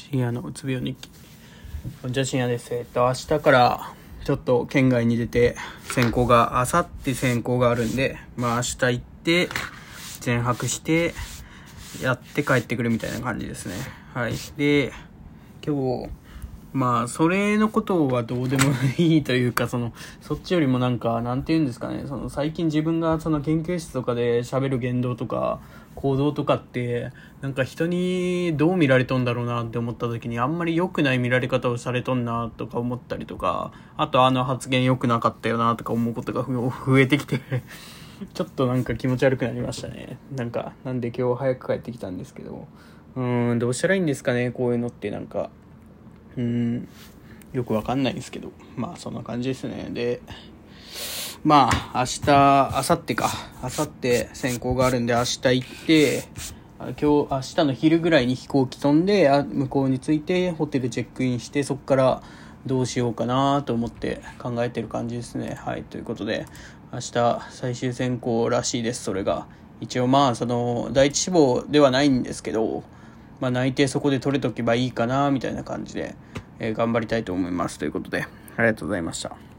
深夜のうつ病日記。こんにちは、深夜です。えっと、明日から、ちょっと県外に出て、選考が、あさって選考があるんで、まあ明日行って、全泊して、やって帰ってくるみたいな感じですね。はい。で、今日、まあ、それのことはどうでもいいというか、その、そっちよりもなんか、なんて言うんですかね、その、最近自分がその研究室とかで喋る言動とか、行動とかって、なんか人にどう見られとんだろうなって思った時に、あんまり良くない見られ方をされとんなとか思ったりとか、あとあの発言良くなかったよなとか思うことが増えてきて、ちょっとなんか気持ち悪くなりましたね。なんか、なんで今日早く帰ってきたんですけど、うん、どうしたらいいんですかね、こういうのってなんか。うん、よくわかんないんですけど、まあそんな感じですね。で、まあ明日、明後日か。明後日選考があるんで明日行って、今日、明日の昼ぐらいに飛行機飛んで、あ向こうに着いてホテルチェックインして、そこからどうしようかなと思って考えてる感じですね。はい、ということで、明日最終選考らしいです、それが。一応まあ、その、第一志望ではないんですけど、まあ、内定そこで取れとけばいいかなみたいな感じで、えー頑張りたいと思いますということでありがとうございました。